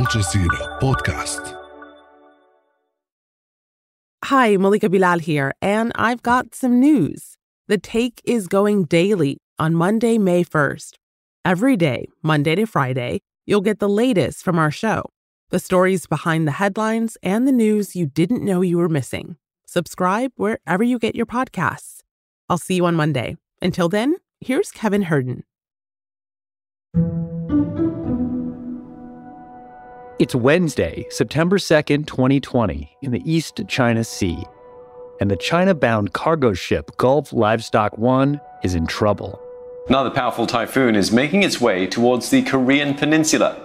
الجزيرة بودكاست. Hi, Malika Bilal here, and I've got some news. The take is going daily on Monday, May 1st. Every day, Monday to Friday, you'll get the latest from our show the stories behind the headlines and the news you didn't know you were missing. Subscribe wherever you get your podcasts. I'll see you on Monday. Until then, here's Kevin Hirten. It's Wednesday, September 2nd, 2020, in the East China Sea, and the China bound cargo ship Gulf Livestock One is in trouble. Another powerful typhoon is making its way towards the Korean peninsula.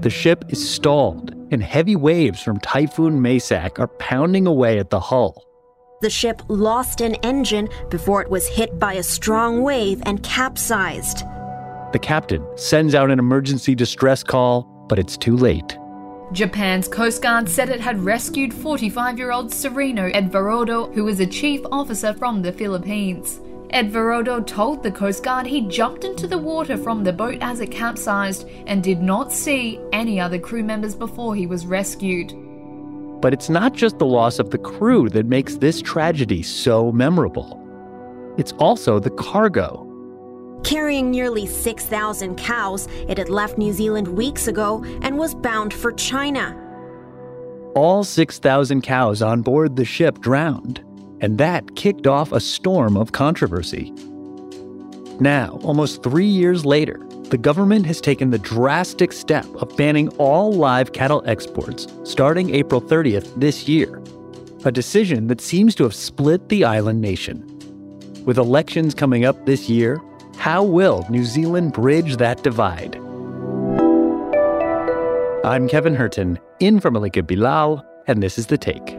The ship is stalled, and heavy waves from Typhoon Maysak are pounding away at the hull. The ship lost an engine before it was hit by a strong wave and capsized. The captain sends out an emergency distress call, but it's too late. Japan's Coast Guard said it had rescued 45 year old Sereno Edvardo, who was a chief officer from the Philippines. Edvardo told the Coast Guard he jumped into the water from the boat as it capsized and did not see any other crew members before he was rescued. But it's not just the loss of the crew that makes this tragedy so memorable. It's also the cargo. Carrying nearly 6,000 cows, it had left New Zealand weeks ago and was bound for China. All 6,000 cows on board the ship drowned, and that kicked off a storm of controversy. Now, almost three years later, the government has taken the drastic step of banning all live cattle exports starting April 30th this year, a decision that seems to have split the island nation. With elections coming up this year, how will New Zealand bridge that divide? I'm Kevin Hirten, in for Malika Bilal, and this is The Take.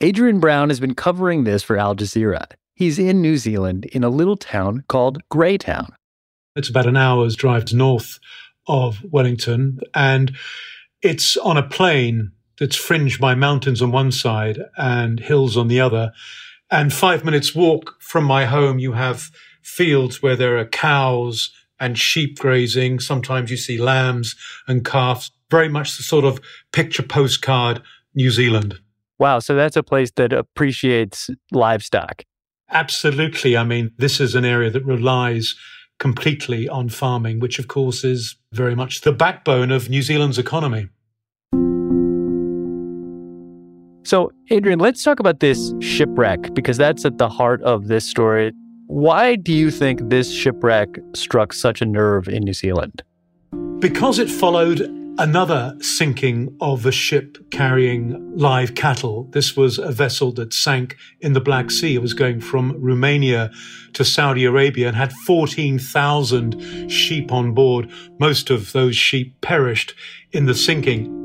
Adrian Brown has been covering this for Al Jazeera. He's in New Zealand in a little town called Greytown. It's about an hour's drive north of Wellington, and it's on a plain that's fringed by mountains on one side and hills on the other. And five minutes walk from my home, you have fields where there are cows and sheep grazing. Sometimes you see lambs and calves. Very much the sort of picture postcard New Zealand. Wow, so that's a place that appreciates livestock. Absolutely. I mean, this is an area that relies completely on farming, which of course is very much the backbone of New Zealand's economy. So, Adrian, let's talk about this shipwreck because that's at the heart of this story. Why do you think this shipwreck struck such a nerve in New Zealand? Because it followed another sinking of a ship carrying live cattle. This was a vessel that sank in the Black Sea. It was going from Romania to Saudi Arabia and had 14,000 sheep on board. Most of those sheep perished in the sinking.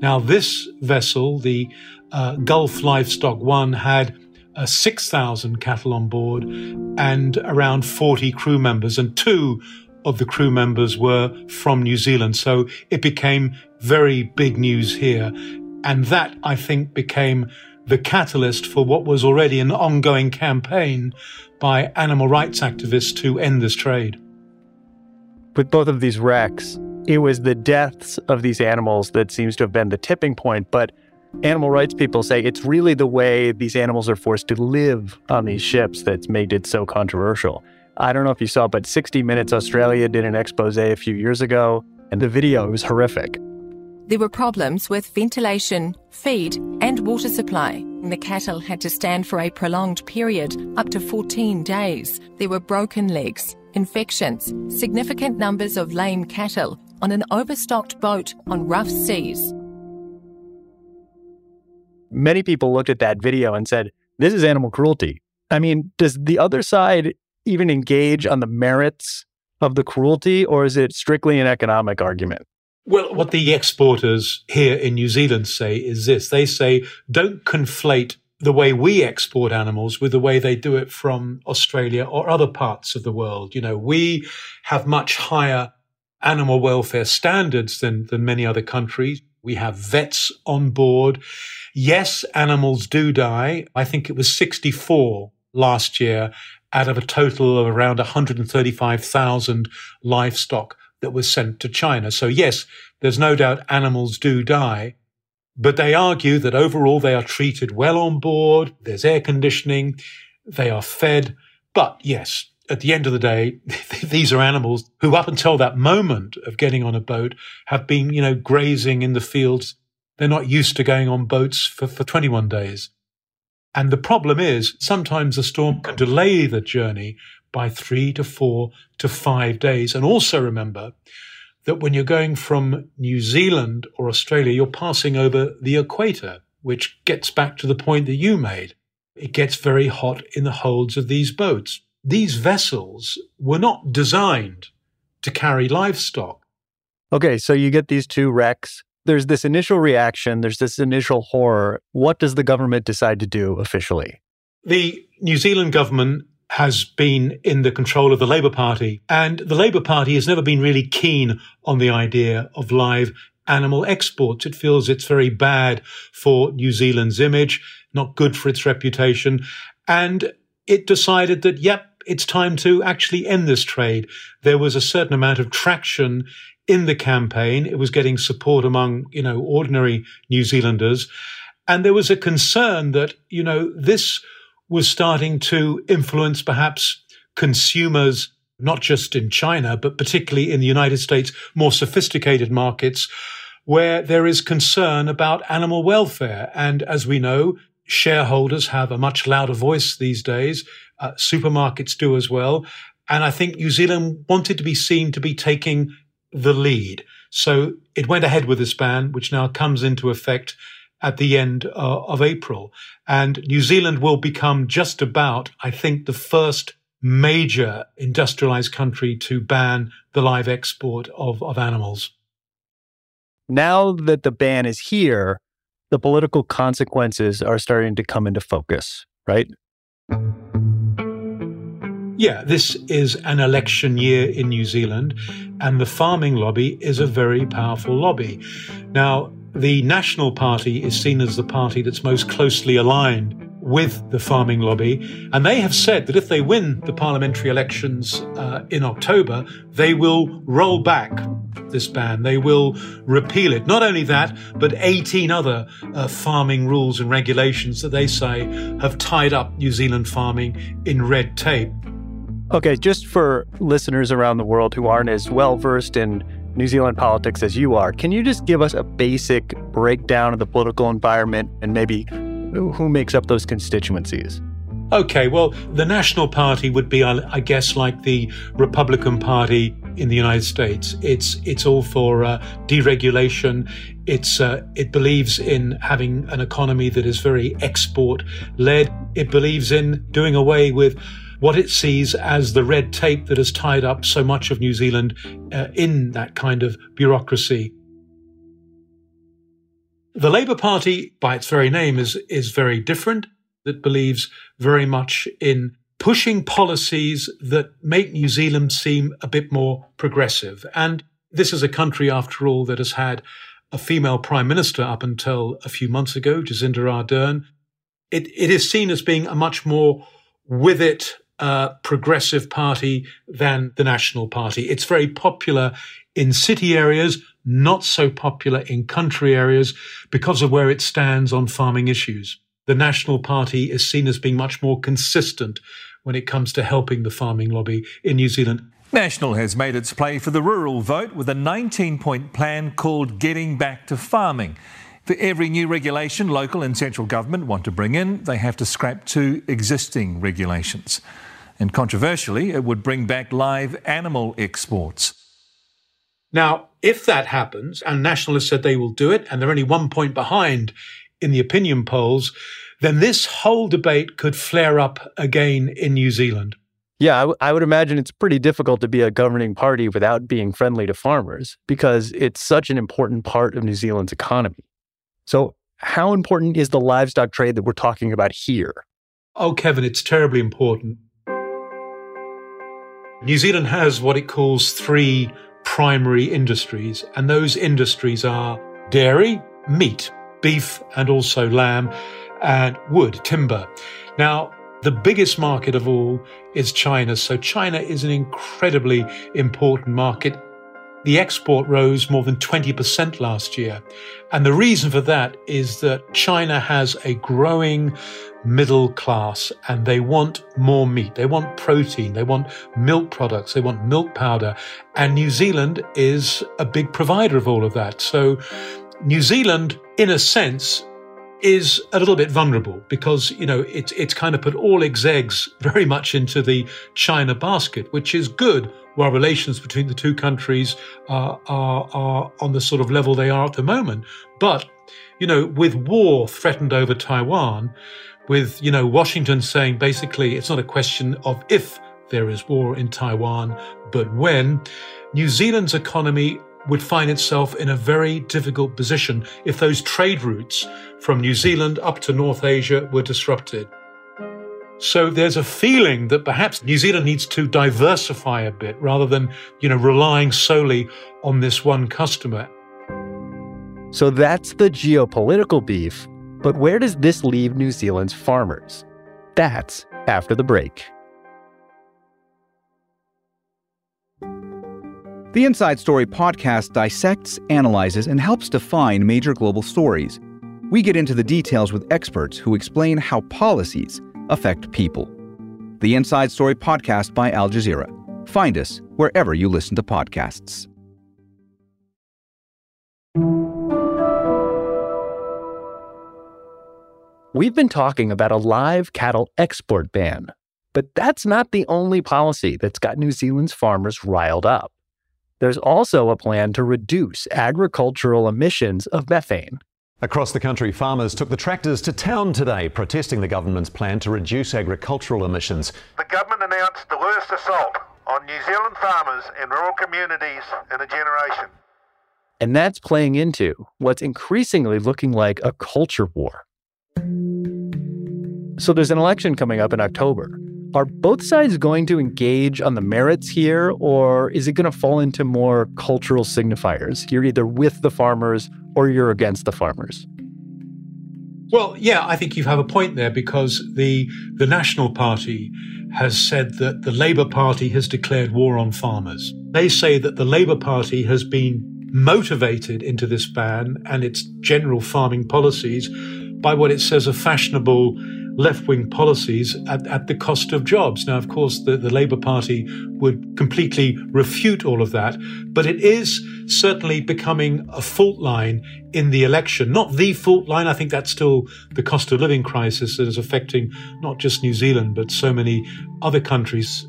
Now, this vessel, the uh, Gulf Livestock One, had uh, 6,000 cattle on board and around 40 crew members, and two of the crew members were from New Zealand. So it became very big news here. And that, I think, became the catalyst for what was already an ongoing campaign by animal rights activists to end this trade. With both of these wrecks, it was the deaths of these animals that seems to have been the tipping point. But animal rights people say it's really the way these animals are forced to live on these ships that's made it so controversial. I don't know if you saw, but 60 Minutes Australia did an expose a few years ago, and the video was horrific. There were problems with ventilation, feed, and water supply. The cattle had to stand for a prolonged period, up to 14 days. There were broken legs, infections, significant numbers of lame cattle on an overstocked boat on rough seas. Many people looked at that video and said, This is animal cruelty. I mean, does the other side even engage on the merits of the cruelty, or is it strictly an economic argument? Well, what the exporters here in New Zealand say is this they say, don't conflate the way we export animals with the way they do it from Australia or other parts of the world. You know, we have much higher animal welfare standards than, than many other countries. We have vets on board. Yes, animals do die. I think it was 64 last year out of a total of around 135,000 livestock that was sent to China. So yes, there's no doubt animals do die. But they argue that overall they are treated well on board. There's air conditioning. They are fed. But yes, at the end of the day, these are animals who, up until that moment of getting on a boat, have been, you know, grazing in the fields. They're not used to going on boats for, for 21 days. And the problem is sometimes a storm can delay the journey by three to four to five days. And also remember that when you're going from New Zealand or Australia, you're passing over the equator, which gets back to the point that you made. It gets very hot in the holds of these boats these vessels were not designed to carry livestock. Okay, so you get these two wrecks. There's this initial reaction, there's this initial horror. What does the government decide to do officially? The New Zealand government has been in the control of the Labour Party, and the Labour Party has never been really keen on the idea of live animal exports. It feels it's very bad for New Zealand's image, not good for its reputation. And it decided that, yep, it's time to actually end this trade. There was a certain amount of traction in the campaign. It was getting support among, you know, ordinary New Zealanders. And there was a concern that, you know, this was starting to influence perhaps consumers, not just in China, but particularly in the United States, more sophisticated markets, where there is concern about animal welfare. And as we know, shareholders have a much louder voice these days. Uh, supermarkets do as well. And I think New Zealand wanted to be seen to be taking the lead. So it went ahead with this ban, which now comes into effect at the end uh, of April. And New Zealand will become just about, I think, the first major industrialized country to ban the live export of, of animals. Now that the ban is here, the political consequences are starting to come into focus, right? Yeah, this is an election year in New Zealand, and the farming lobby is a very powerful lobby. Now, the National Party is seen as the party that's most closely aligned with the farming lobby. And they have said that if they win the parliamentary elections uh, in October, they will roll back this ban. They will repeal it. Not only that, but 18 other uh, farming rules and regulations that they say have tied up New Zealand farming in red tape. Okay, just for listeners around the world who aren't as well versed in New Zealand politics as you are, can you just give us a basic breakdown of the political environment and maybe who makes up those constituencies? Okay, well, the National Party would be, I guess, like the Republican Party in the United States. It's it's all for uh, deregulation. It's uh, it believes in having an economy that is very export led. It believes in doing away with what it sees as the red tape that has tied up so much of New Zealand uh, in that kind of bureaucracy. The Labour Party, by its very name, is, is very different. It believes very much in pushing policies that make New Zealand seem a bit more progressive. And this is a country, after all, that has had a female prime minister up until a few months ago, Jacinda Ardern. It, it is seen as being a much more with it uh, progressive party than the National Party. It's very popular in city areas, not so popular in country areas because of where it stands on farming issues. The National Party is seen as being much more consistent when it comes to helping the farming lobby in New Zealand. National has made its play for the rural vote with a 19 point plan called Getting Back to Farming. For every new regulation local and central government want to bring in, they have to scrap two existing regulations. And controversially, it would bring back live animal exports. Now, if that happens, and Nationalists said they will do it, and they're only one point behind in the opinion polls, then this whole debate could flare up again in New Zealand. Yeah, I, w- I would imagine it's pretty difficult to be a governing party without being friendly to farmers because it's such an important part of New Zealand's economy. So, how important is the livestock trade that we're talking about here? Oh, Kevin, it's terribly important. New Zealand has what it calls three primary industries, and those industries are dairy, meat, beef, and also lamb, and wood, timber. Now, the biggest market of all is China. So China is an incredibly important market. The export rose more than 20% last year. And the reason for that is that China has a growing middle class and they want more meat. They want protein. They want milk products. They want milk powder. And New Zealand is a big provider of all of that. So New Zealand, in a sense, is a little bit vulnerable because you know it's it's kind of put all its eggs very much into the China basket, which is good while relations between the two countries are are, are on the sort of level they are at the moment. But you know, with war threatened over Taiwan, with you know Washington saying basically it's not a question of if there is war in Taiwan, but when. New Zealand's economy would find itself in a very difficult position if those trade routes from New Zealand up to North Asia were disrupted. So there's a feeling that perhaps New Zealand needs to diversify a bit rather than, you know, relying solely on this one customer. So that's the geopolitical beef. But where does this leave New Zealand's farmers? That's after the break. The Inside Story podcast dissects, analyzes, and helps define major global stories. We get into the details with experts who explain how policies affect people. The Inside Story podcast by Al Jazeera. Find us wherever you listen to podcasts. We've been talking about a live cattle export ban, but that's not the only policy that's got New Zealand's farmers riled up. There's also a plan to reduce agricultural emissions of methane. Across the country, farmers took the tractors to town today, protesting the government's plan to reduce agricultural emissions. The government announced the worst assault on New Zealand farmers and rural communities in a generation. And that's playing into what's increasingly looking like a culture war. So there's an election coming up in October. Are both sides going to engage on the merits here, or is it going to fall into more cultural signifiers? You're either with the farmers or you're against the farmers. Well, yeah, I think you have a point there because the the National Party has said that the Labour Party has declared war on farmers. They say that the Labour Party has been motivated into this ban and its general farming policies by what it says are fashionable left wing policies at, at, the cost of jobs. Now, of course, the, the Labour Party would completely refute all of that, but it is certainly becoming a fault line in the election. Not the fault line. I think that's still the cost of living crisis that is affecting not just New Zealand, but so many other countries.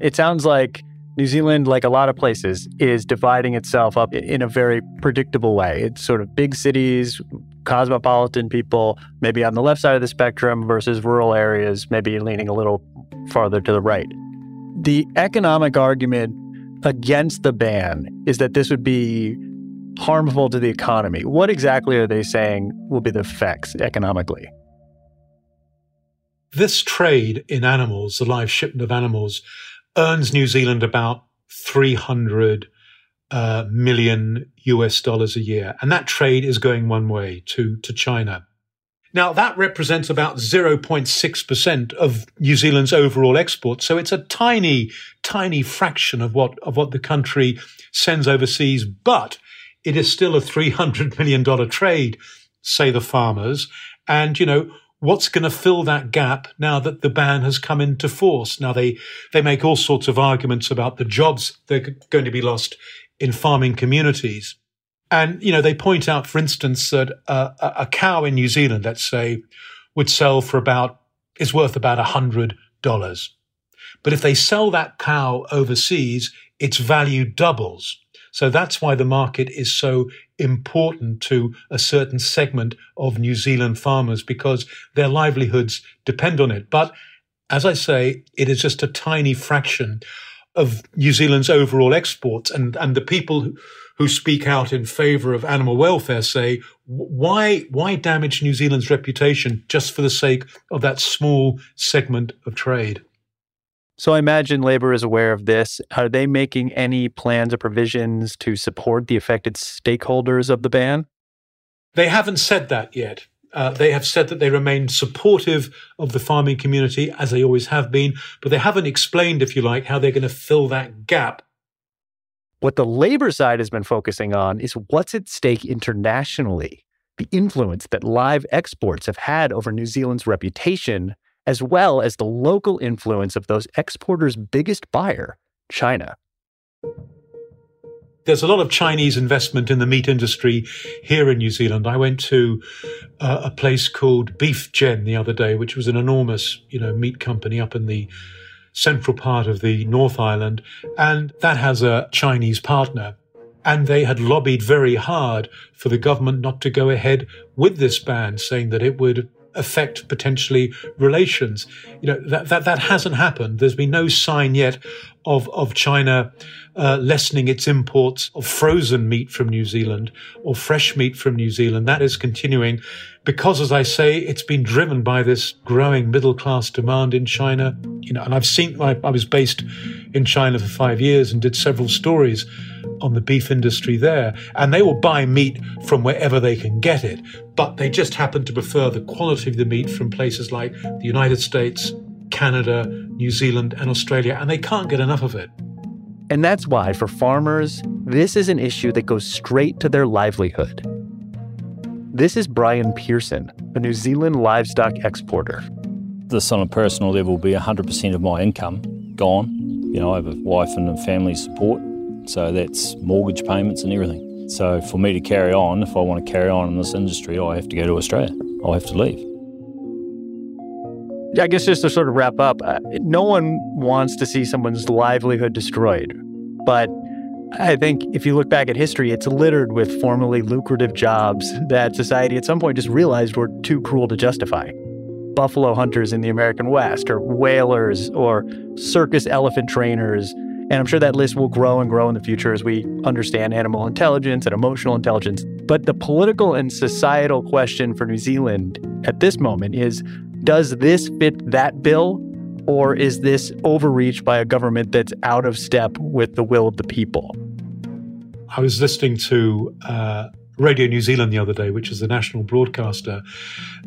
It sounds like New Zealand, like a lot of places, is dividing itself up in a very predictable way. It's sort of big cities, cosmopolitan people, maybe on the left side of the spectrum versus rural areas, maybe leaning a little farther to the right. The economic argument against the ban is that this would be harmful to the economy. What exactly are they saying will be the effects economically? This trade in animals, the live shipment of animals, earns New Zealand about 300 uh, million US dollars a year. And that trade is going one way to, to China. Now, that represents about 0.6% of New Zealand's overall exports. So it's a tiny, tiny fraction of what, of what the country sends overseas, but it is still a $300 million trade, say the farmers. And, you know, what's going to fill that gap now that the ban has come into force? Now they they make all sorts of arguments about the jobs that are going to be lost in farming communities, and you know they point out, for instance, that uh, a, a cow in New Zealand, let's say, would sell for about is worth about a hundred dollars, but if they sell that cow overseas, its value doubles. So that's why the market is so important to a certain segment of New Zealand farmers because their livelihoods depend on it. But as I say, it is just a tiny fraction of New Zealand's overall exports. And, and the people who speak out in favor of animal welfare say, why, why damage New Zealand's reputation just for the sake of that small segment of trade? So I imagine labor is aware of this. Are they making any plans or provisions to support the affected stakeholders of the ban? They haven't said that yet. Uh, they have said that they remain supportive of the farming community, as they always have been, but they haven't explained, if you like, how they're going to fill that gap. What the labor side has been focusing on is what's at stake internationally, the influence that live exports have had over New Zealand's reputation, as well as the local influence of those exporters' biggest buyer, China. There's a lot of Chinese investment in the meat industry here in New Zealand. I went to uh, a place called Beef Gen the other day, which was an enormous, you know, meat company up in the central part of the North Island, and that has a Chinese partner. And they had lobbied very hard for the government not to go ahead with this ban, saying that it would affect potentially relations. You know that that, that hasn't happened. There's been no sign yet of of China uh, lessening its imports of frozen meat from New Zealand or fresh meat from New Zealand. That is continuing because, as I say, it's been driven by this growing middle class demand in China. You know, and I've seen. I, I was based in China for five years and did several stories on the beef industry there, and they will buy meat from wherever they can get it. But they just happen to prefer the quality of the meat from places like the United States, Canada, New Zealand, and Australia, and they can't get enough of it. And that's why, for farmers, this is an issue that goes straight to their livelihood. This is Brian Pearson, a New Zealand livestock exporter. This, on a personal level, will be 100% of my income gone. You know, I have a wife and a family support, so that's mortgage payments and everything. So, for me to carry on, if I want to carry on in this industry, I have to go to Australia. I'll have to leave. I guess just to sort of wrap up, uh, no one wants to see someone's livelihood destroyed. But I think if you look back at history, it's littered with formerly lucrative jobs that society at some point just realized were too cruel to justify. Buffalo hunters in the American West, or whalers, or circus elephant trainers. And I'm sure that list will grow and grow in the future as we understand animal intelligence and emotional intelligence. But the political and societal question for New Zealand at this moment is does this fit that bill? Or is this overreach by a government that's out of step with the will of the people? I was listening to uh, Radio New Zealand the other day, which is the national broadcaster,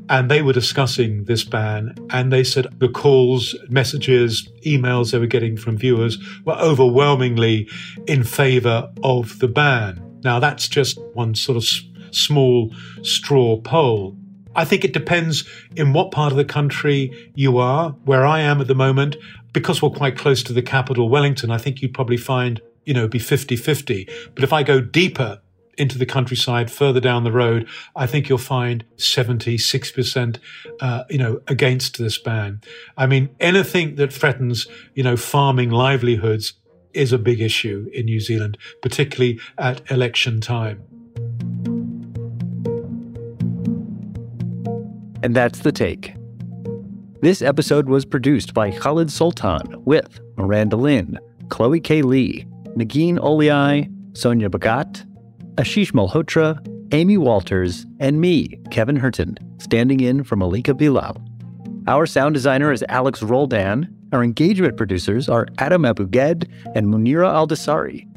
and they were discussing this ban. And they said the calls, messages, emails they were getting from viewers were overwhelmingly in favor of the ban. Now, that's just one sort of small straw poll. I think it depends in what part of the country you are. Where I am at the moment, because we're quite close to the capital, Wellington, I think you'd probably find, you know, be 50 50. But if I go deeper into the countryside, further down the road, I think you'll find 70, 6%, uh, you know, against this ban. I mean, anything that threatens, you know, farming livelihoods is a big issue in New Zealand, particularly at election time. And that's the take. This episode was produced by Khaled Soltan with Miranda Lin, Chloe K. Lee, Negin Owliaei, Sonia Bhagat, Ashish Malhotra, Amy Walters, and me, Kevin Hirten, standing in for Malika Bilal. Our sound designer is Alex Roldan. Our engagement producers are Adam Abou-Gad and Munera Al Dosari.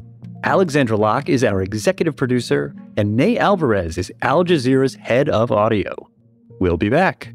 Alexandra Locke is our executive producer, and Ney Alvarez is Al Jazeera's head of audio. We'll be back.